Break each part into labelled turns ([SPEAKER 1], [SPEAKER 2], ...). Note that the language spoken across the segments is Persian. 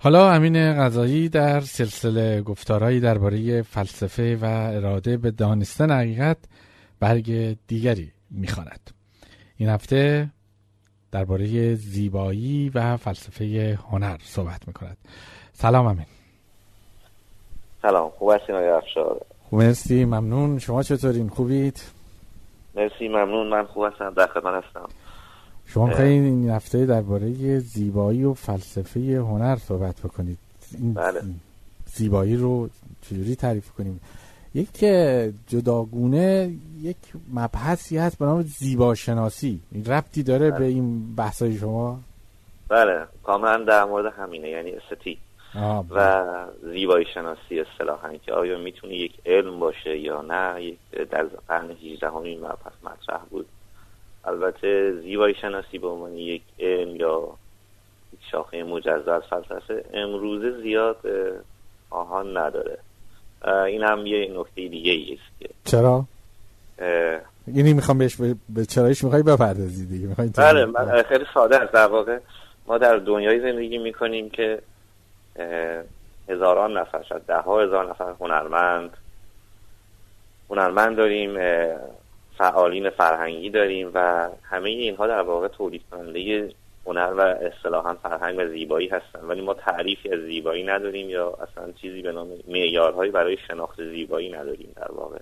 [SPEAKER 1] حالا امین غذایی در سلسله گفتارهایی درباره فلسفه و اراده به دانستن حقیقت برگ دیگری می‌خواند. این هفته درباره زیبایی و فلسفه هنر صحبت می‌کند. سلام امین.
[SPEAKER 2] سلام. خوب هستین آقای افشار؟
[SPEAKER 1] خوب مرسی ممنون. شما چطورین؟ خوبید؟
[SPEAKER 2] مرسی. ممنون. من خوب هستم. در خدمت هستم.
[SPEAKER 1] شما خیلی این هفته درباره زیبایی و فلسفه هنر صحبت بکنید. این
[SPEAKER 2] بله.
[SPEAKER 1] زیبایی رو چجوری تعریف کنیم؟ یک جداگونه یک مبحثی هست به نام زیبا شناسی این ربطی داره
[SPEAKER 2] بله.
[SPEAKER 1] به این بحثای شما؟
[SPEAKER 2] بله. کاملا در مورد همینه یعنی استتی.
[SPEAKER 1] آه،
[SPEAKER 2] و زیبایی شناسی اصطلاحا که آیا می‌تونه یک علم باشه یا نه؟ در قرن 18 این مبحث مطرح بود. البته زیبایی شناسی به عنوان یک علم یا یک شاخه مجزا از فلسفه امروزه زیاد آهان نداره. این هم یه نکته دیگه است که
[SPEAKER 1] چرا؟ اینی می‌خوام بهش به به چرایش می‌خوای بپردازی دیگه می‌خوای
[SPEAKER 2] بله من خیلی ساده است. در واقع ما در دنیای زندگی می‌کنیم که هزاران نفر شاید ده ها هزار نفر هنرمند هنرمند داریم فعالین فرهنگی داریم و همه اینها در واقع تولید کننده هنر و اصطلاحا فرهنگ و زیبایی هستن. ولی ما تعریفی از زیبایی نداریم یا اصلا چیزی به نام معیارهایی برای شناخت زیبایی نداریم در واقع.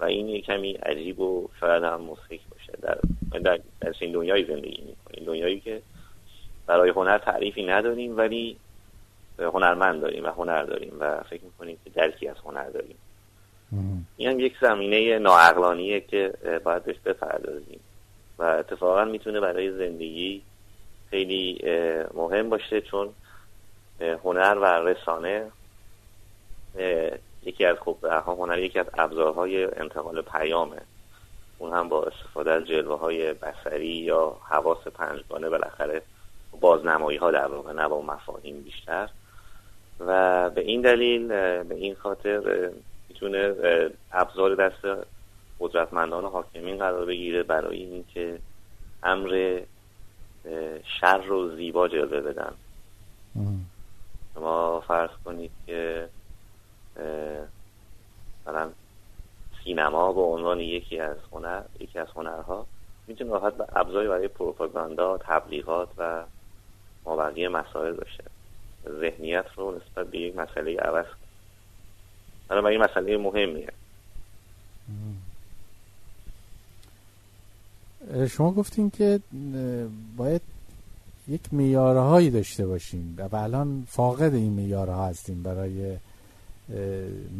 [SPEAKER 2] و این یه کمی عجیب و شاید هم مضحک باشه. در در, در این دنیای زندگی می‌کنیم. دنیایی که برای هنر تعریفی نداریم ولی هنرمند داریم و هنر داریم و فکر می‌کنیم که درکی از هنر داریم. این هم یک زمینه ناعقلانیه که باید بهش بپردازیم. و اتفاقا می‌تونه برای زندگی خیلی مهم باشه چون هنر و رسانه یکی از خب هنر یکی از ابزارهای انتقال پیامه. اون هم با استفاده از جلوه های بصری یا حواس پنجگانه بالاخره بازنمایی ها در واقع نه با مفاهیم بیشتر. و به این دلیل به این خاطر می‌تونه ابزار دست قدرتمندان حاکمین قرار بگیره برای اینکه امر شر رو زیبا جلوه بدن. شما فرض کنید که مثلا سینما به عنوان یکی از هنر یکی از هنرها می‌تونه راحت به ابزاری برای پروپاگاندا تبلیغات و مابقی مسائل باشه ذهنیت رو نسبت به یک مسئله عوض بنابراین این مسئله مهمیه
[SPEAKER 1] شما گفتین که باید یک میارهایی داشته باشیم و الان فاقد این میارها هستیم برای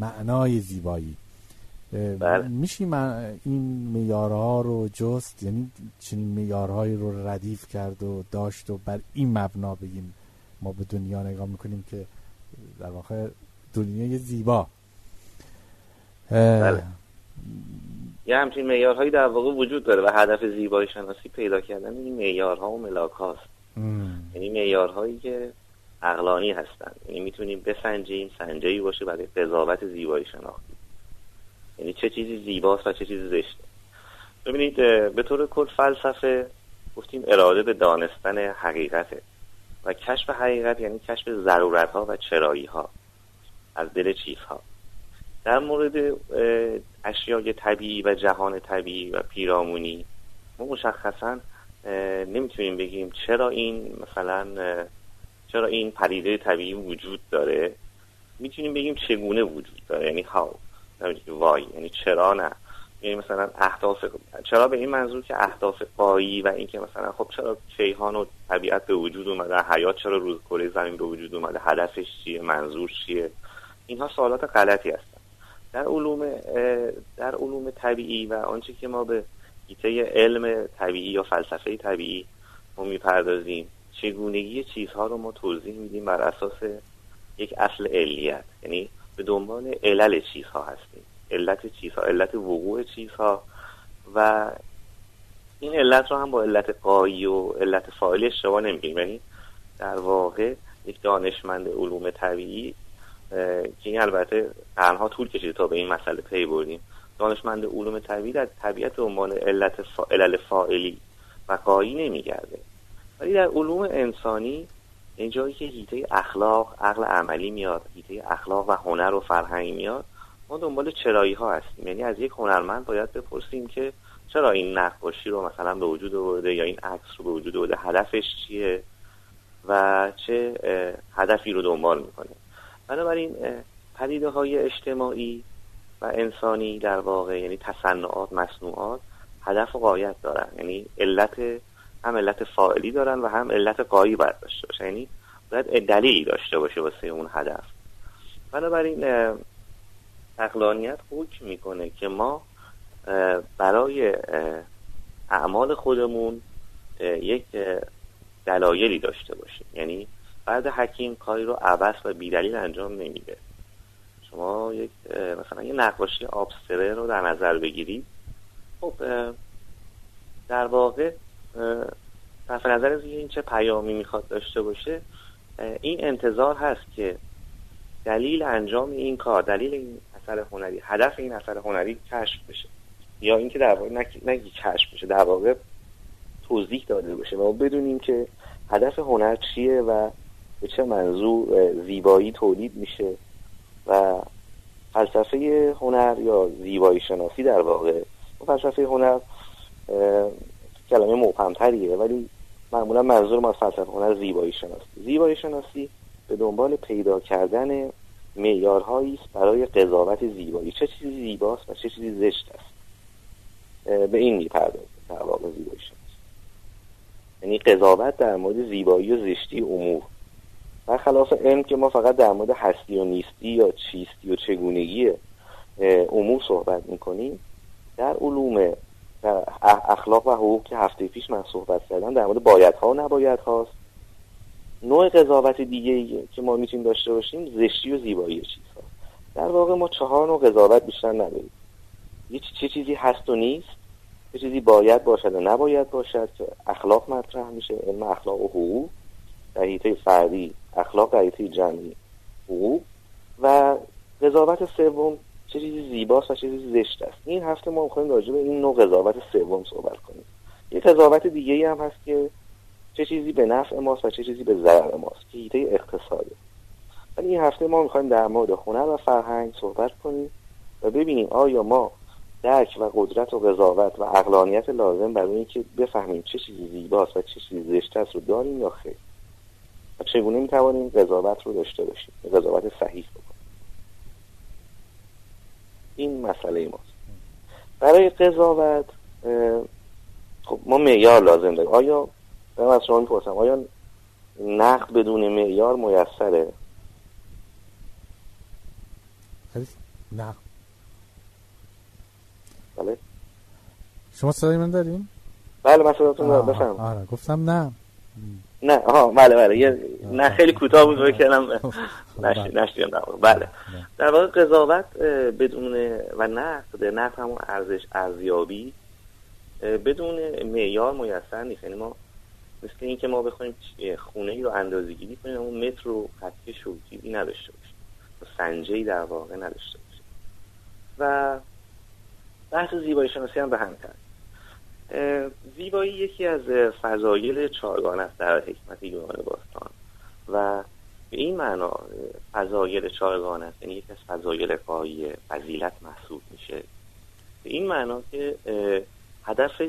[SPEAKER 1] معنای زیبایی.
[SPEAKER 2] بله.
[SPEAKER 1] میشه من- این میارها رو جست یعنی چنین میارهایی رو ردیف کرد و داشت و بر این مبنا بگیم. ما به دنیا نگاه می‌کنیم که در واقع دنیای زیبا.
[SPEAKER 2] بله. یه همچین معیارهایی در واقع وجود داره و هدف زیبایی شناسی پیدا کردن این معیارها و ملاک هاست. یعنی معیارهایی که عقلانی هستن. یعنی می‌تونیم بسنجیم سنجایی باشه برای قضاوت زیبایی شناختی. یعنی چه چیزی زیباست و چه چیزی زشته. ببینید به طور کل فلسفه گفتیم اراده به دانستن حقیقته و کشف حقیقت یعنی کشف ضرورت ها و چرایی ها از دل چیزها. در مورد اشیای طبیعی و جهان طبیعی و پیرامونی ما مشخصا نمی‌تونیم بگیم چرا این مثلا چرا این پدیده طبیعی وجود داره. می‌تونیم بگیم چگونه وجود داره یعنی هاو وای یعنی چرا نه. یعنی مثلا اهداف چرا به این منظور که اهداف قایی و اینکه مثلا خب چرا کیهان و طبیعت به وجود اومده حیات چرا روز کره زمین به وجود اومده هدفش چیه منظور چیه؟ اینها سوالات غلطی هستن. در علوم در علوم طبیعی و آنچه که ما به ایته علم طبیعی یا فلسفه طبیعی ما می‌پردازیم چگونگی چیزها رو ما توضیح میدیم بر اساس یک اصل علیت. یعنی به دنبال علل چیزها هستیم. علت چیزها علت وقوع چیزها. و این علت رو هم با علت قایی و علت فاعلی اشتباه نمی‌گیریم. یعنی در واقع یک دانشمند علوم طبیعی که این البته قرنها طول کشیده تا به این مسئله پی بردیم. دانشمند علوم طبیعی در طبیعت عنوان علت فا... علل فاعلی و قایی نمیگرده. ولی در علوم انسانی اینجایی که هیته اخلاق عقل عملی میاد هیته اخلاق و هنر و فرهنگ میاد ما دنبال چرایی ها هستیم. یعنی از یک هنرمند باید بپرسیم که چرا این نقاشی رو مثلا به وجود آورده یا این عکس رو به وجود آورده؟ هدفش چیه؟ و چه هدفی رو دنبال می‌کنه؟ بنابراین پدیده های اجتماعی و انسانی در واقع یعنی تصنعات مصنوعات هدف و قایت دارن. یعنی علت هم علت فاعلی دارن و هم علت قایی باید داشته باشه. یعنی باید دلیلی داشته باشه واسه اون هدف. بنابراین اقلانیت حکم می‌کنه که ما برای اعمال خودمون یک دلایلی داشته باشیم. یعنی بعد حکیم کاری رو عبس و بیدلیل انجام نمیده. شما یک مثلا یه نقاشی آبستره رو در نظر بگیرید. خب در واقع صرف نظر از این چه پیامی می‌خواد داشته باشه این انتظار هست که دلیل انجام این کار دلیل این اثر هنری هدف این اثر هنری کشف بشه. یا اینکه در واقع نگی کشف بشه در واقع توضیح داده بشه و بدونیم که هدف هنر چیه و به چه منظور زیبایی تولید میشه و فلسفه هنر یا زیبایی شناسی در واقع فلسفه هنر کلمه مبهمتریه ولی معمولا منظور ما فلسفه هنر زیبایی شناسی. زیبایی شناسی به دنبال پیدا کردن معیارهایی است برای قضاوت زیبایی. چه چیزی زیباست و چه چیزی زشت است؟ به این می‌پردازه در واقع زیبایی شناسی. یعنی قضاوت در مورد زیبایی و زشتی امور. خلاف علم که ما فقط در مورد هستی و نیستی یا چیستی و چگونگی امور صحبت می‌کنیم. در علوم در اخلاق و حقوق که هفته پیش من صحبت کردم در مورد بایدها و نباید هاست نوع قضاوت دیگه که ما می‌تونیم داشته باشیم زشتی و زیبایی چیزها. در واقع ما چهار نوع قضاوت بیشتر نداریم. یه چه چیزی هست و نیست چه چیزی باید باشد و نباید باشد که اخلاق مطرح میشه علم اخلاق و حقوق. در حیطه فردی اخلاق حیطه جمعی حقوق و قضاوت سوم چه چیزی زیباست و چه چیزی زشت است. این هفته ما می‌خوایم راجع به این نوع قضاوت سوم صحبت کنیم. یه قضاوت دیگه هم هست که چه چیزی به نفع ماست و چه چیزی به ضرر ماست. که ایده اقتصاده ولی این هفته ما می‌خوایم در مورد هنر و فرهنگ صحبت کنیم و ببینیم آیا ما درک و قدرت و قضاوت و اقلانیت لازم برای اینکه بفهمیم چه چیزی زیباست و چه چیزی زشت است رو داریم یا خیر. و چگونه می‌توانیم قضاوت رو داشته باشیم؟ قضاوت صحیح بکنیم این مسئله ماست. برای قضاوت خب ما معیار لازم داریم. آیا من از شما می‌پرسم آیا نقد بدون معیار میسره؟
[SPEAKER 1] نه
[SPEAKER 2] بله.
[SPEAKER 1] شما صدای من داریم؟
[SPEAKER 2] بله من صداتون دارم بفهم
[SPEAKER 1] آره گفتم نه.
[SPEAKER 2] نه آها بله بله یه نه خیلی کوتاه بود کردم نشدیم در بله. در واقع قضاوت بدون و نقد نقد همون ارزش ارزیابی بدون معیار میسر نیست. یعنی ما مثل اینکه ما بخوایم خونه ای رو اندازه گیری کنیم اون متر و خطی شوکی نداشته باشیم. سنجه در واقع نداشته باشیم. و بحث زیبایی شناسی هم به هم کرد زیبایی یکی از فضایل چارگان است در حکمت یونان باستان. و به این معنا فضایل چارگان است یعنی یکی از فضایل قایی فضیلت محسوب میشه. به این معنا که هدف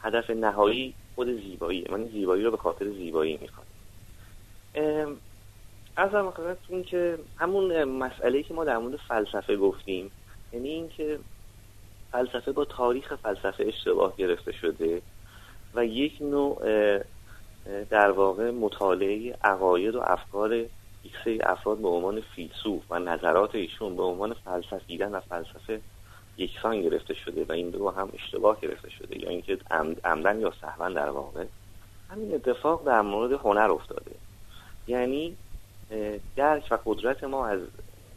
[SPEAKER 2] هدف نهایی خود زیبایی من زیبایی رو به خاطر زیبایی می‌خوام از خدمتتون که همون مسئله که ما در مورد فلسفه گفتیم یعنی اینکه فلسفه با تاریخ فلسفه اشتباه گرفته شده و یک نوع در واقع مطالعه عقاید و افکار یک سری افراد به عنوان فیلسوف و نظرات ایشون به عنوان فلسفیدن و فلسفه یکسان گرفته شده و این دو هم اشتباه گرفته شده یا اینکه عمدن یا سهوا در واقع. همین اتفاق در مورد هنر افتاده. یعنی درک و قدرت ما از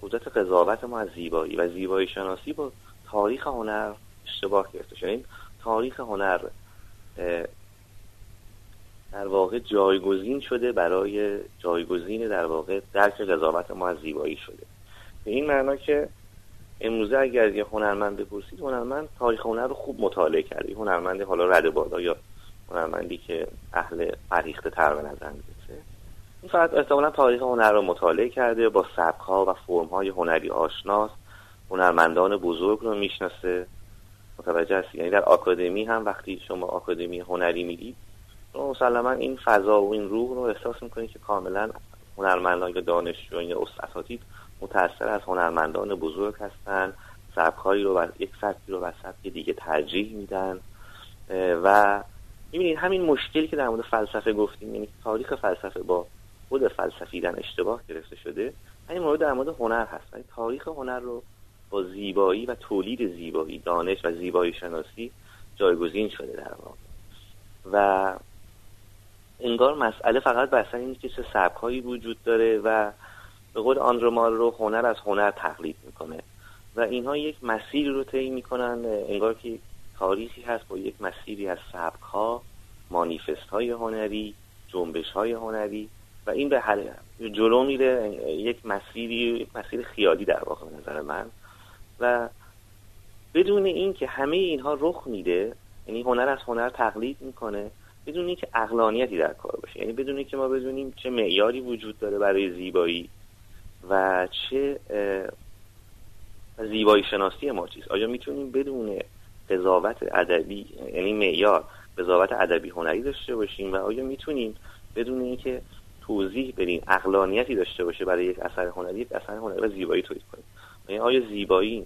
[SPEAKER 2] قدرت قضاوت ما از زیبایی و زیبایی شناسی با تاریخ هنر اشتباه گرفته. شده این تاریخ هنر در واقع جایگزین شده برای جایگزین در واقع درک قضاوت ما از زیبایی شده. به این معنا که امروزه اگر یه هنرمند بپرسید هنرمند تاریخ هنر رو خوب مطالعه کرده. هنرمندی حالا رد بالا یا هنرمندی که اهل فریخته تر به نظر می‌رسه این فرد احتمالا تاریخ هنر رو مطالعه کرده با سبک ها و فرم های هنری آشناست. هنرمندان بزرگ رو می‌شناسه. متوجه هستی؟ یعنی در آکادمی هم وقتی شما آکادمی هنری میگید مسلما این فضا و این روح رو احساس می‌کنید که کاملا هنرمندان یا دانشجویان یا اساتید متأثر از هنرمندان بزرگ هستن. سبکهایی رو و یک سبکی رو و سبک دیگه ترجیح میدن. و می‌بینید همین مشکلی که در مورد فلسفه گفتیم یعنی تاریخ فلسفه با خود فلسفیدن اشتباه گرفته شده همین مورد در مورد هنر هست. یعنی تاریخ هنر رو با زیبایی و تولید زیبایی دانش و زیبایی شناسی جایگزین شده در واقع. و انگار مسئله فقط بحث اینه که چه سبکهایی وجود داره و به قول آندرومار رو هنر از هنر تقلید می‌کنه. و اینها یک مسیری رو طی می‌کنن انگار که تاریخی هست با یک مسیری از سبک ها مانیفست های هنری جنبش های هنری و این به جلو میره یک مسیری یک مسیر خیالی در واقع نظر من. و بدون اینکه همه اینها رخ میده یعنی هنر از هنر تقلید می‌کنه بدون اینکه اقلانیتی در کار باشه. یعنی بدون اینکه ما بدونیم چه معیاری وجود داره برای زیبایی و چه زیبایی شناسی ما چیست. آیا می‌تونیم بدون قضاوت ادبی یعنی معیار قضاوت ادبی هنری داشته باشیم و آیا می‌تونیم بدون اینکه توضیح بدیم اقلانیتی داشته باشه برای یک اثر هنری اثر هنری و زیبایی تولید کنیم؟ یعنی آیا زیبایی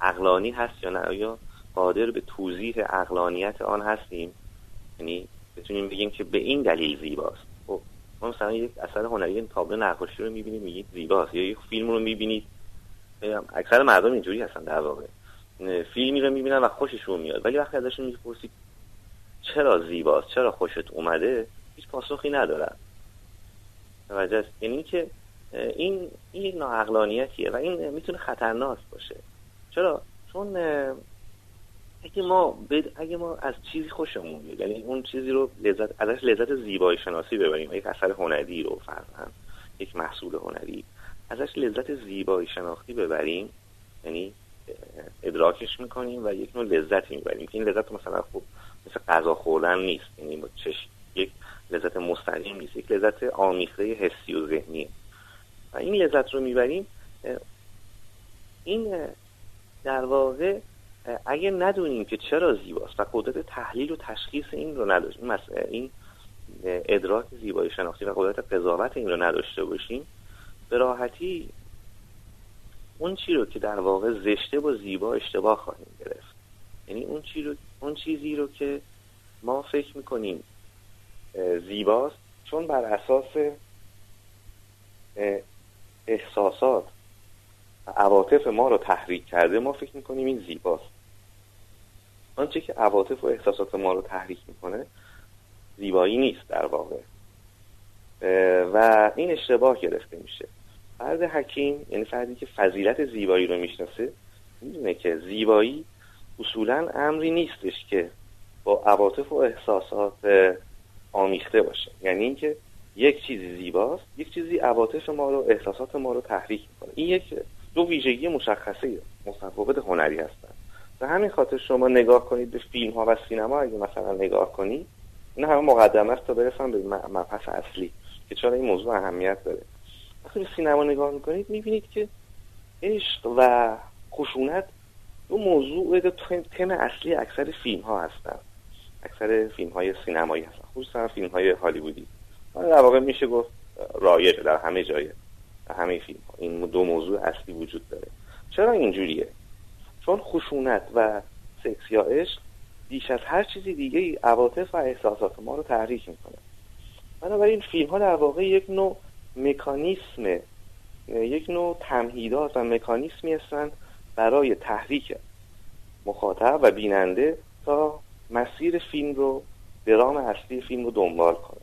[SPEAKER 2] اقلانی هست یا نه؟ آیا قادر به توضیح اقلانیت آن هستیم؟ یعنی بتونیم بگیم که به این دلیل زیباست. خب ما مثلا یک اثر هنری تابلو نقاشی رو می‌بینید میگید زیباست. یا یک فیلم رو می‌بینید. اکثر مردم اینجوری هستن در واقع. فیلمی رو می‌بینن و خوششون میاد. ولی وقتی ازشون می‌پرسید چرا زیباست چرا خوشت اومده هیچ پاسخی ندارن. توجه یعنی که این این ناعقلانیتیه و این می‌تونه خطرناک باشه. چرا؟ چون اگه ما اگه ما از چیزی خوشمون میاد یعنی اون چیزی رو لذت ازش لذت زیبایی شناسی ببریم یک اثر هنری رو فرضاً یک محصول هنری ازش لذت زیبایی شناختی ببریم یعنی ادراکش می‌کنیم و یک نوع لذتی می‌بریم که این لذت مثلا خوب مثل غذا خوردن نیست یعنی چش... یک لذت مستقیم نیست یک لذت آمیخته حسی و ذهنیه. و این لذت رو می‌بریم این در واقع اگه ندونیم که چرا زیباست و قدرت تحلیل و تشخیص این رو نداشتیم این ادراک زیبایی شناختی و قدرت قضاوت این رو نداشته باشیم به راحتی اون چی رو که در واقع زشته با زیبا اشتباه خواهیم گرفت. یعنی اون, چی رو، اون چیزی رو که ما فکر می‌کنیم زیباست چون بر اساس احساسات و عواطف ما رو تحریک کرده ما فکر می‌کنیم این زیباست. آنچه که عواطف و احساسات ما رو تحریک می‌کنه زیبایی نیست در واقع. و این اشتباه گرفته میشه. فرد حکیم یعنی فردی که فضیلت زیبایی رو می‌شناسه می‌دونه که زیبایی اصولا امری نیستش که با عواطف و احساسات آمیخته باشه. یعنی اینکه یک چیزی زیباست یک چیزی عواطف ما رو احساسات ما رو تحریک می‌کنه. این یک دو ویژگی مشخصه متفاوت هنری هستن. به همین خاطر شما نگاه کنید به فیلم ها و سینما اگه مثلا نگاه کنید این همه مقدمه است تا برسن به مبحث اصلی که چرا این موضوع اهمیت داره. وقتی سینما نگاه می‌کنید می‌بینید که عشق و خشونت دو موضوع تم اصلی اکثر فیلم ها هستن. اکثر فیلم های سینمایی هستن. خصوصا فیلم های هالیوودی. در واقع میشه گفت رایج در همه جای همه فیلم این دو موضوع اصلی وجود داره. چرا اینجوریه؟ چون خشونت و سکس یا عشق بیش از هر چیزی دیگه عواطف و احساسات ما رو تحریک می‌کنه. بنابراین فیلم ها در واقع یک نوع مکانیسم یک نوع تمهیدات و مکانیسمی هستن برای تحریک مخاطب و بیننده تا مسیر فیلم رو درام اصلی فیلم رو دنبال کنه.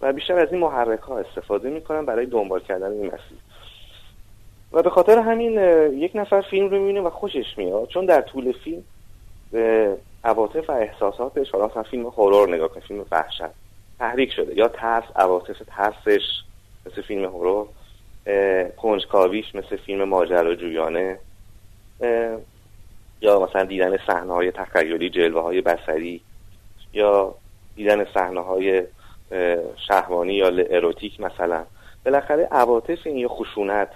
[SPEAKER 2] و بیشتر از این محرک ها استفاده می‌کنن برای دنبال کردن این مسیر. و به خاطر همین یک نفر فیلم رو می‌بینه و خوشش میاد. چون در طول فیلم به عواطف و احساساتش حالا مثلا فیلم هورور نگاه کنه فیلم وحشت تحریک شده. یا ترس عواطف ترسش مثل فیلم هورور کنجکاویش مثل فیلم ماجراجویانه یا مثلا دیدن صحنه های تخیلی جلوه های بسری یا دیدن صحنه های شهوانی یا اروتیک مثلا. بالاخره عواطف این یا خشونت.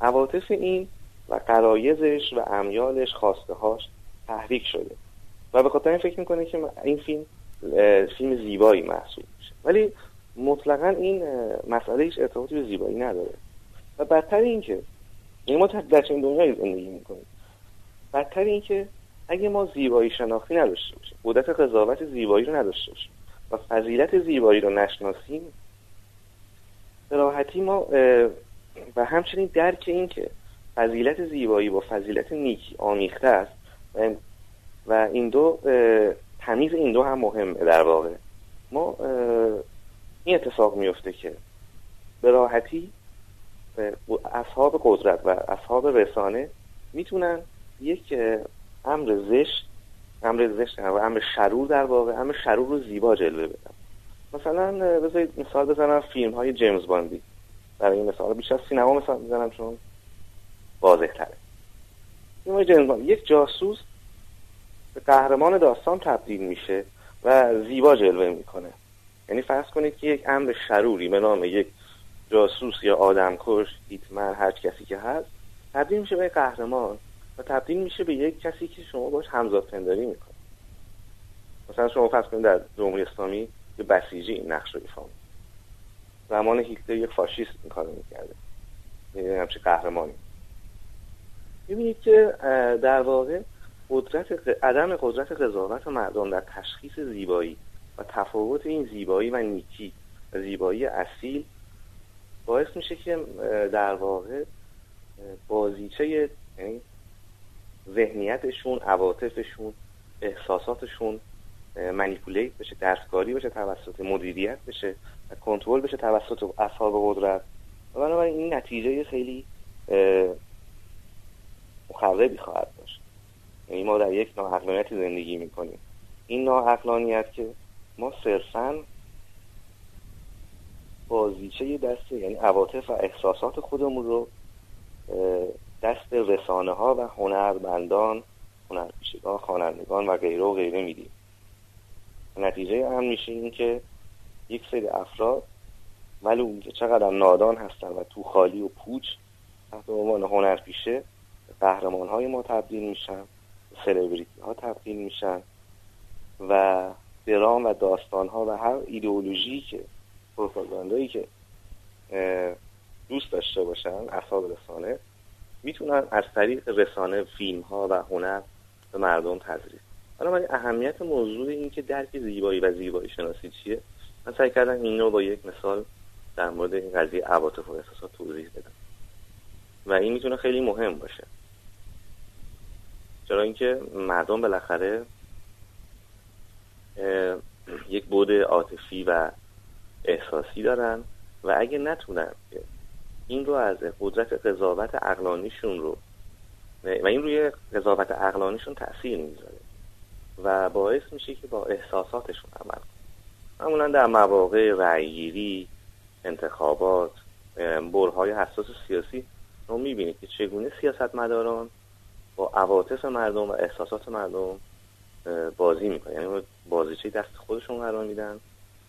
[SPEAKER 2] عواطف این و قرایزش و امیالش هاش تحریک شده. و به خاطر این فکر می‌کنه که این فیلم فیلم زیبایی محسوب میشه. ولی مطلقا این مسئله هیچ ارتباطی به زیبایی نداره. و بدتر این که یعنی ما در چنین دنیایی زندگی می‌کنیم. بدتر این که اگه ما زیبایی شناختی نداشته باشیم قدرت قضاوت زیبایی رو نداشته باشیم. و فضیلت زیبایی رو نشناسیم به راحتی ما و همچنین درک این که فضیلت زیبایی با فضیلت نیکی آمیخته است و این دو تمیز این دو هم مهمه در واقع. ما این اتفاق میفته که به راحتی اصحاب قدرت و اصحاب رسانه می‌تونن یک امر زشت امر زشت و امر شرور در واقع امر شرور رو زیبا جلوه بدن مثلا بذارید مثال بزنم فیلم های جیمز باندی. برای این مثال بیشتر سینما مثال می‌زنم چون واضح تره فیلم های جیمز باندی یک جاسوس به قهرمان داستان تبدیل میشه و زیبا جلوه می‌کنه. یعنی فرض کنید که یک امر شروری به نام یک جاسوس یا آدمکش هیتمن هر کسی که هست تبدیل میشه به قهرمان. و تبدیل میشه به یک کسی که شما باش همزاد پنداری می‌کنه مثلا شما فرض کنید در جمهوری اسلامی یه بسیجی این نقش رو ایفا زمان هیتلر یک فاشیست این کارو می‌کرده. یعنی همچه قهرمانی. می‌بینید که در واقع قدرت عدم قدرت قضاوت مردم در تشخیص زیبایی و تفاوت این زیبایی و نیکی و زیبایی اصیل باعث میشه که در واقع بازیچه یعنی ذهنیتشون عواطفشون احساساتشون منیپولیت بشه دستکاری بشه توسط مدیریت بشه و کنترل بشه توسط اصحاب قدرت. و بنابراین این نتیجه خیلی مخربی خواهد داشت. یعنی ما در یک ناعقلانیتی زندگی می‌کنیم. این ناعقلانیت که ما صرفا بازیچه دست یعنی عواطف و احساسات خودمون رو دست رسانه ها و هنرمندان هنرپیشگان خوانندگان و غیره و غیره میدیم. نتیجه هم میشه این که یک سری افراد ولی که چقدر نادان هستن و تو خالی و پوچ تحت عنوان هنرپیشه قهرمان های ما تبدیل میشن سلبریتی ها تبدیل میشن و درام و داستان ها و هر ایدئولوژی که پروپاگاندایی که دوست داشته باشن اصحاب رسانه می‌تونن از طریق رسانه فیلم ها و هنر به مردم تزریق. حالا اهمیت موضوع این که درک زیبایی و زیبایی شناسی چیه؟ من سعی کردم این رو با یک مثال در مورد این قضیه عواطف و احساسات توضیح بدم. و این می‌تونه خیلی مهم باشه. چرا اینکه مردم بالاخره یک بود عاطفی و احساسی دارن و اگه نتونن این رو از قدرت قضاوت اقلانیشون رو و این روی قضاوت اقلانیشون تاثیر می‌ذاره و باعث میشه که با احساساتشون عمل کنن. معمولا در مواقع رأیگیری انتخابات برهای حساس سیاسی رو می‌بینید که چگونه سیاستمداران با عواطف مردم و احساسات مردم بازی می‌کنن. یعنی بازیچه دست خودشون قرار میدن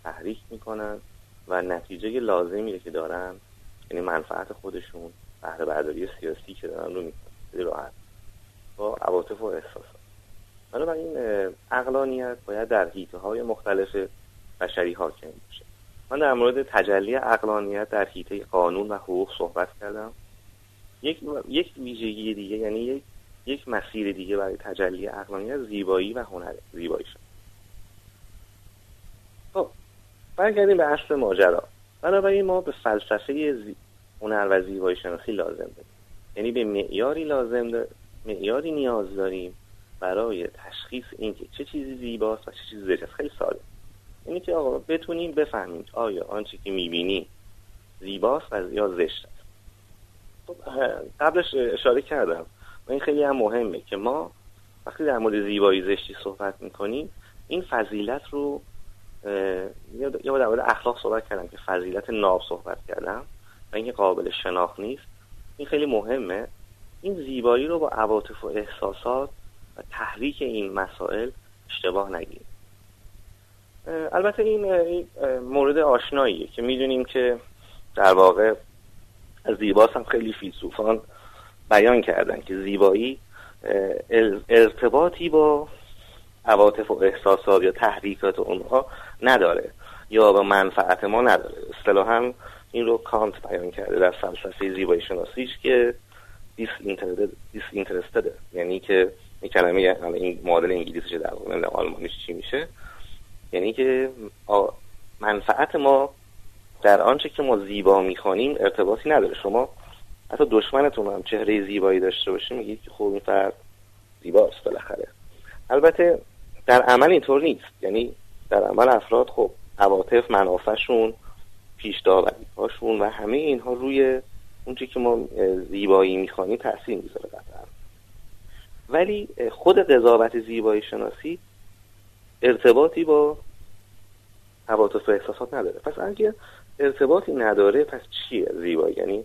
[SPEAKER 2] تحریک می‌کنن و نتیجه لازمی که دارن یعنی منفعت خودشون بهره برداری سیاسی که دارن رو می‌کنن راحت. با عواطف و احساسات. بنابراین اقلانیت باید در حیطه های مختلف بشری حاکم باشه. من در مورد تجلی اقلانیت در حیطه قانون و حقوق صحبت کردم. یک یک ویژگی دیگه یعنی یک یک مسیر دیگه برای تجلی اقلانیت زیبایی و هنر زیبایی شد. خب برگردیم به اصل ماجرا. بنابراین ما به فلسفه. هنر و زیبایی شناسی لازم داریم. یعنی به معیاری لازم معیاری نیاز داریم برای تشخیص اینکه چه چیزی زیباست و چه چیزی زشت خیلی ساده. اینی که آقا بتونیم بفهمیم آیا آنچه که می‌بینیم زیباست و یا زشت است خب قبلش اشاره کردم. و این خیلی هم مهمه که ما وقتی در مورد زیبایی زشتی صحبت می‌کنیم این فضیلت رو یا در مورد اخلاق صحبت کردم که فضیلت ناب صحبت کردم و اینکه قابل شناخت نیست. این خیلی مهمه. این زیبایی رو با عواطف و احساسات و تحریک این مسائل اشتباه نگیریم البته این مورد آشناییه که می‌دونیم که در واقع زیباست هم خیلی فیلسوفان بیان کردن که زیبایی ارتباطی با عواطف و احساسات یا تحریکات اونها نداره یا به منفعت ما نداره. اصطلاحا این رو کانت بیان کرده در فلسفه زیبایی شناسیش که دیس اینترستده یعنی که این کلمه این معادل انگلیسیش در واقع آلمانیش چی میشه. یعنی که منفعت ما در آنچه که ما زیبا می‌خوانیم ارتباطی نداره. شما حتی دشمنتون هم چهره زیبایی داشته باشه میگید که خب این فرد زیباست بالاخره. البته در عمل اینطور نیست. یعنی در عمل افراد خب عواطف منافعشون پیش هاشون و همه اینها روی اونچه که ما زیبایی می‌خوانیم تاثیر می‌ذاره قطعا. ولی خود قضاوت زیبایی شناسی ارتباطی با عواطف و احساسات نداره. پس اگه ارتباطی نداره پس چیه زیبایی؟ یعنی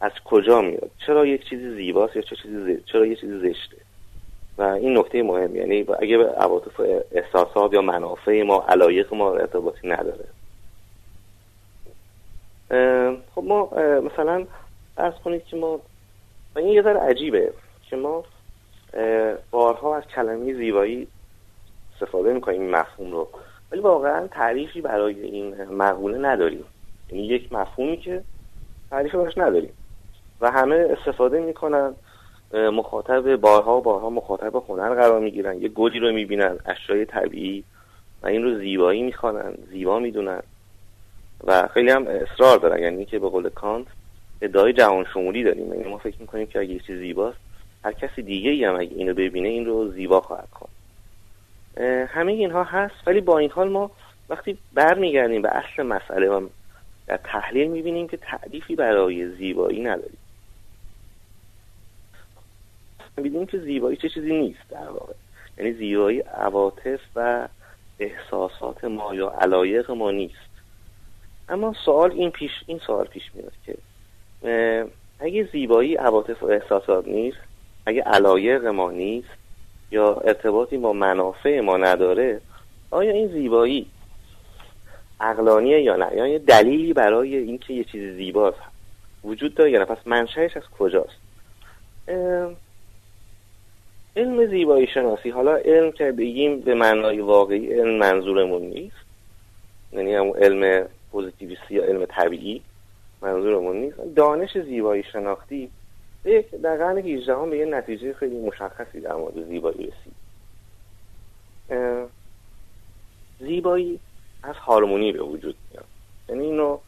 [SPEAKER 2] از کجا میاد؟ چرا یک چیزی زیباست یا چه چیزی چرا یک چیزی زشته؟ و این نکته مهم یعنی اگه به عواطف احساسات یا منافع ما علایق ما ارتباطی نداره. خب ما مثلا ارز کنید که ما و این یه ذره عجیبه که ما بارها از کلمه زیبایی استفاده می‌کنیم این مفهوم رو. ولی واقعا تعریفی برای این مقوله نداریم. یعنی یک مفهومی که تعریفی براش نداریم. و همه استفاده می‌کنن مخاطب بارها و بارها مخاطب هنر قرار می‌گیرن. یه گلی رو می‌بینن اشیای طبیعی و این رو زیبایی می‌خوانن زیبا می‌دونن. و خیلی هم اصرار دارن یعنی که به قول کانت ادعای جهان شمولی داریم. یعنی ما فکر می‌کنیم که اگه یه چیز زیباست هر کسی دیگه ای هم اگه اینو ببینه این رو زیبا خواهد خوند همه اینها هست ولی با این حال ما وقتی برمیگردیم به اصل مسئله و در تحلیل می‌بینیم که تعریفی برای زیبایی نداریم. می‌بینیم که زیبایی چه چیزی نیست در واقع. یعنی زیبایی عواطف و احساسات ما یا علایق ما نیست. اما سوال این پیش این سوال پیش میاد که اگه زیبایی عواطف و احساسات نیست اگه علایق ما نیست یا ارتباطی با منافع ما نداره آیا این زیبایی عقلانیه یا نه؟ یا دلیلی برای اینکه یه چیز زیباست وجود داره یا نه؟ پس منشأش از کجاست؟ علم زیبایی شناسی. حالا علم که بگیم به معنای واقعی علم منظورمون نیست. یعنی همون علم پوزیتیویستی یا علم طبیعی منظورمون نیست. دانش زیبایی شناختی در قرن 18 به یه نتیجه خیلی مشخصی در مورد زیبایی رسید. زیبایی از هارمونی به وجود میاد. یعنی اینو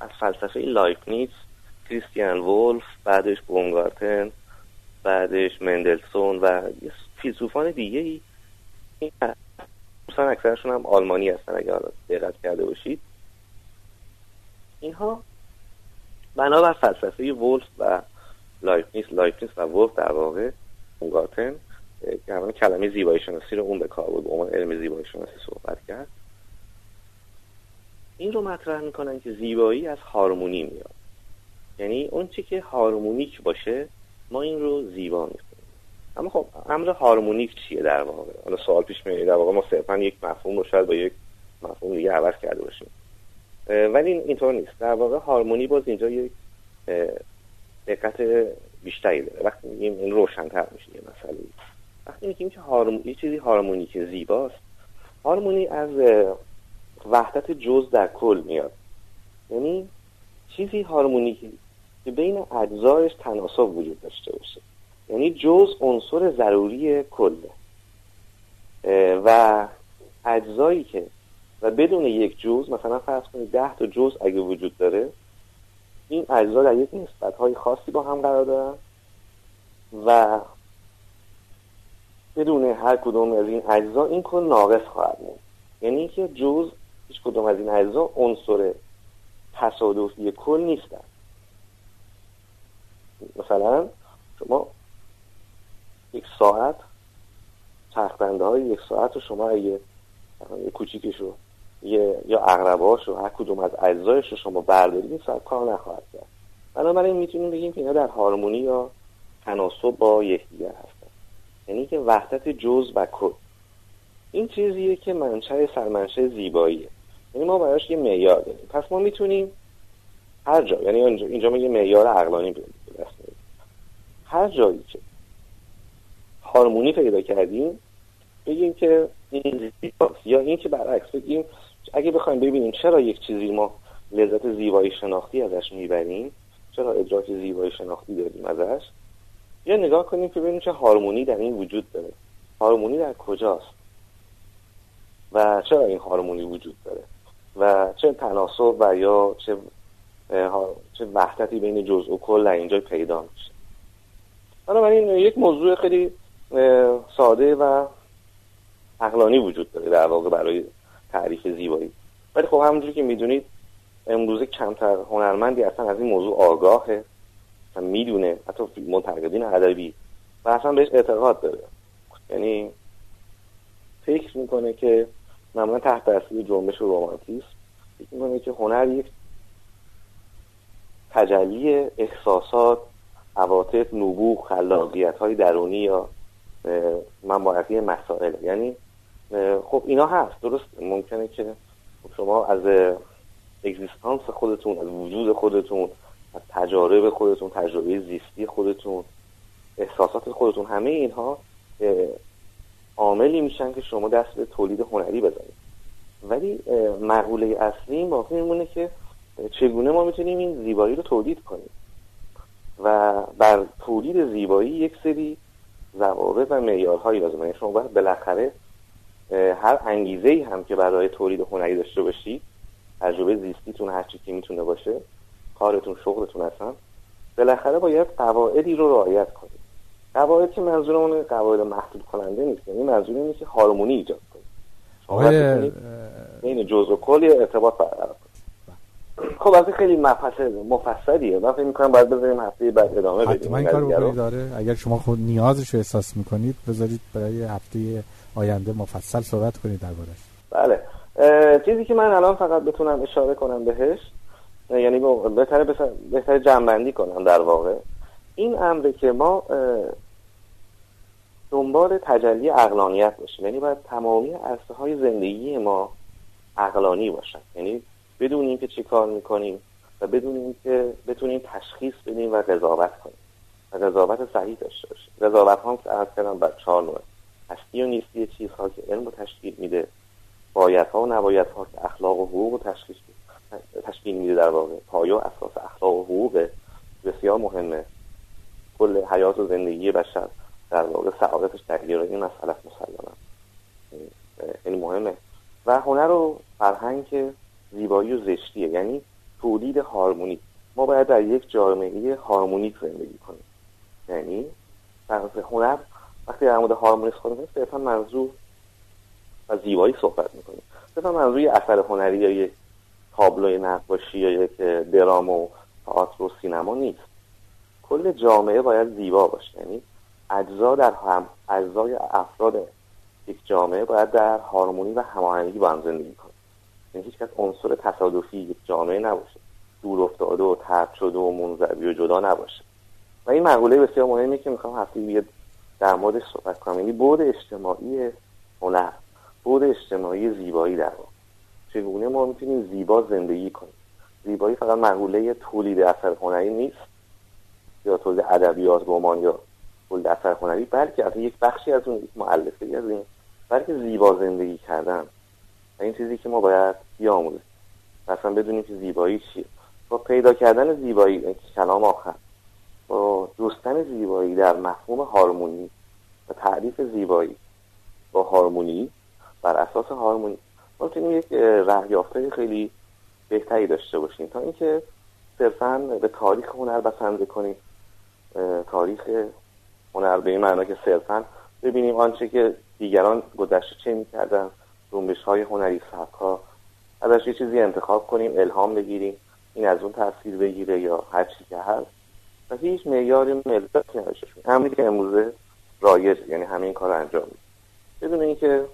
[SPEAKER 2] از فلسفه لایبنیتس کریستیان وولف بعدش باومگارتن بعدش مندلسون و فیلسوفان دیگه ای. این اکثرشون هم آلمانی هستن اگر دقت کرده باشید. اینها بنابر فلسفه وولف و لایبنیتس لایبنیتس و وولف در واقع باومگارتن که کلمه زیبایی شناسی رو اون به کار برد به عنوان علم زیبایی شناسی صحبت کرد. این رو مطرح می‌کنن که زیبایی از هارمونی میاد. یعنی اون چی که harmonic باشه ما این رو زیبا می‌کنیم. اما خب امر هارمونیک چیه در واقع؟ حالا سوال پیش میاد در واقع ما صرفا یک مفهوم رو شاید با یک مفهوم دیگه عوض کرده باشیم. ولی اینطور نیست. در واقع هارمونی باز اینجا یک دقت بیشتری داره. وقتی میگیم این روشنتر میشه یه مسئله. وقتی میگیم که هارمونی یه چیزی هارمونی که زیباست هارمونی از وحدت جز در کل میاد. یعنی چیزی هارمونیکی که بین اجزایش تناسب وجود داشته باشه. یعنی جز عنصر ضروری کله. و اجزایی که و بدون یک جز مثلا فرض کنید ده تا جز اگه وجود داره این اجزا در یک نسبت های خاصی با هم قرار دارن و بدون هر کدوم از این اجزا این کل ناقص خواهد بود یعنی اینکه جز هیچ کدوم از این اجزا عنصر تصادفی کل نیستن. مثلا شما یک ساعت چرخنده های یک ساعت رو شما اگه کوچیکش رو یه یا اقرباش رو هر کدوم از اجزایش رو شما بردارید این ساعت کار نخواهد کرد. بنابراین می‌تونیم بگیم که اینا در هارمونی یا تناسب با یکدیگر هستن. یعنی که وحدت جز و کل. این چیزیه که منشأ سرمنشأ زیباییه. یعنی ما براش یه معیار داریم. پس ما می‌تونیم هر جا یعنی اینجا, اینجا ما یه معیار عقلانی دست هر جایی که هارمونی پیدا کردیم بگیم که این زیباست. یا این که برعکس بگیم اگه بخوایم ببینیم چرا یک چیزی ما لذت زیبایی شناختی ازش می‌بریم چرا ادراک زیبایی شناختی داریم ازش یا نگاه کنیم که ببینیم چه هارمونی در این وجود داره. هارمونی در کجاست؟ و چرا این هارمونی وجود داره؟ و چه تناسب و یا چه چه وحدتی بین جزء و کل در اینجا پیدا میشه؟ بنابراین یک موضوع خیلی ساده و عقلانی وجود داره در واقع برای تعریف زیبایی. ولی خب همونجوری که می‌دونید امروزه کمتر هنرمندی اصلا از این موضوع آگاهه و می‌دونه حتی منتقدین ادبی و اصلا بهش اعتقاد داره. یعنی فکر می‌کنه که معمولا تحت تاثیر جنبش رومانتیسم فکر می‌کنه که هنر یک تجلی احساسات عواطف نبوغ خلاقیت های درونی یا منبعثی مسائل. یعنی خب اینا هست. درست؟ ممکنه که شما از اگزیستانس خودتون از وجود خودتون از تجارب خودتون تجربه زیستی خودتون احساسات خودتون همه اینها عاملی میشن که شما دست به تولید هنری بزنید. ولی مقوله اصلی باقی میمونه که چگونه ما می‌تونیم این زیبایی رو تولید کنیم. و بر تولید زیبایی یک سری ضوابط و معیارهایی لازمه. یعنی شما باید بالاخره هر انگیزه ای هم که برای تولید هنری داشته باشید تجربه زیستیتون هر چی که می‌تونه باشه کارتون شغلتون هستن. بالاخره باید قواعدی رو رعایت کنید. قواعد که منظورمون قواعد محدود کننده نیست. یعنی منظور اینه که هارمونی ایجاد کنید. آقای بین جزء و کل ارتباط برقرار خب از خیلی مفصل مفصلیه. من فکر می‌کنم باید بذاریم هفته بعد ادامه بدیم.
[SPEAKER 1] حتما کارو داره اگر شما خود نیازش رو احساس می‌کنید بذارید برای هفته آینده مفصل صحبت کنید دربارش
[SPEAKER 2] بله. چیزی که من الان فقط بتونم اشاره کنم بهش یعنی بهتره بهتر جنبندی کنم در واقع. این امره که ما دنبال تجلی اقلانیت باشیم. یعنی باید تمامی عرصه های زندگی ما اقلانی باشن. یعنی بدونیم که چی کار می‌کنیم و بدونیم که بتونیم تشخیص بدیم و قضاوت کنیم. و قضاوت صحیح داشته باشیم. قضاوت هم که ارز کردم بر چهار نوع هستی و نیستی چیزها که علم رو تشکیل میده. باید ها و نباید ها که اخلاق و حقوق رو تشکیل میده. در واقع. پایا اساس اخلاق و حقوق بسیار مهمه. کل حیات و زندگی بشر در واقع سعادتش در این مسئله مسلمه خیلی مهمه. و هنر و فرهنگ زیبایی و زشتیه. یعنی تولید هارمونی ما باید در یک جامعه هارمونیک زندگی کنیم. یعنی در هنر وقتی در مورد هارمونیک خودمون صرفا منظور و زیبایی صحبت می‌کنیم صرفا منظور یه اثر هنری یا یک تابلوی نقاشی یا یک درام و تئاتر و سینما نیست. کل جامعه باید زیبا باشه. یعنی اجزا در هم اجزای افراد یک جامعه باید در هارمونی و هماهنگی با هم زندگی یعنی هیچ کس عنصر تصادفی جامعه نباشه. دور افتاده و ترد شده و منزوی و جدا نباشه. و این مقوله بسیار مهمی که می‌خوام هفته دیگه در موردش صحبت کنم. یعنی بود اجتماعی هنر بود اجتماعی زیبایی در واقع. چگونه ما می‌تونیم زیبا زندگی کنیم؟ زیبایی فقط مقوله تولید اثر هنری نیست یا تولید ادبیات رمان یا تولید اثر هنری بلکه از یک بخشی از اون یک مؤلفه از این بلکه زیبا زندگی کردن. و این چیزی که ما باید بیاموزیم. مثلا بدونیم که زیبایی چیه. با پیدا کردن زیبایی کلام آخر. با دوستن زیبایی در مفهوم هارمونی و تعریف زیبایی. با هارمونی بر اساس هارمونی. ما می‌تونیم یک رهیافته خیلی بهتری داشته باشیم. تا اینکه صرفا به تاریخ هنر بسنده کنیم. تاریخ هنر به این معنا که صرفا ببینیم آنچه که دیگران گذشته چه می‌کردن. جنبش های هنری سبک ها ازش یه چیزی انتخاب کنیم الهام بگیریم. این از اون تاثیر بگیره یا هر چی که هست. و هیچ معیاری ملت نداشته همین که امروزه رایج یعنی همین کار رو انجام میده بدون اینکه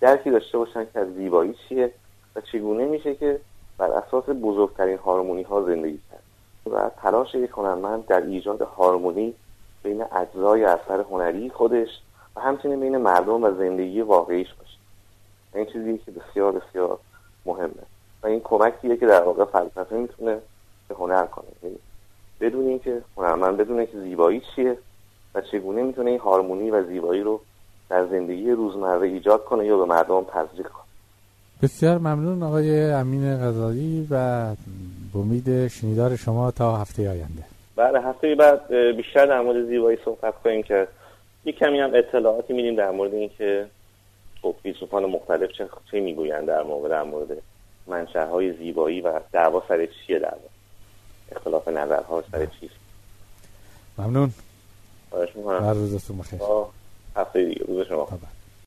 [SPEAKER 2] درکی داشته باشن که از زیبایی چیه و چگونه میشه که بر اساس بزرگترین هارمونی ها زندگی کرد و تلاش یک هنرمند در ایجاد هارمونی بین اجزای اثر هنری خودش و همچنین بین مردم و زندگی واقعیش باشه. این چیزی که بسیار بسیار مهمه. و این کمکیه که در واقع فلسفه می‌تونه به هنر کنه. یعنی بدون اینکه هنرمند بدونه که زیبایی چیه و چگونه می‌تونه این هارمونی و زیبایی رو در زندگی روزمره ایجاد کنه یا به مردم تزریق کنه.
[SPEAKER 1] بسیار ممنون آقای امین غزالی و امید شنیدار شما تا هفته آینده.
[SPEAKER 2] بله هفته بعد بیشتر در مورد زیبایی صحبت کنیم که یک کمی هم اطلاعاتی میدیم در مورد اینکه خب فیلسوفان مختلف چه, چه می‌گویند در مورد در مورد منشأهای زیبایی و دعوا سر چیه در اختلاف نظرها سر چیست
[SPEAKER 1] ممنون.
[SPEAKER 2] خواهش می‌کنم.
[SPEAKER 1] روزتون بخیر.
[SPEAKER 2] هفته دیگه. روز شما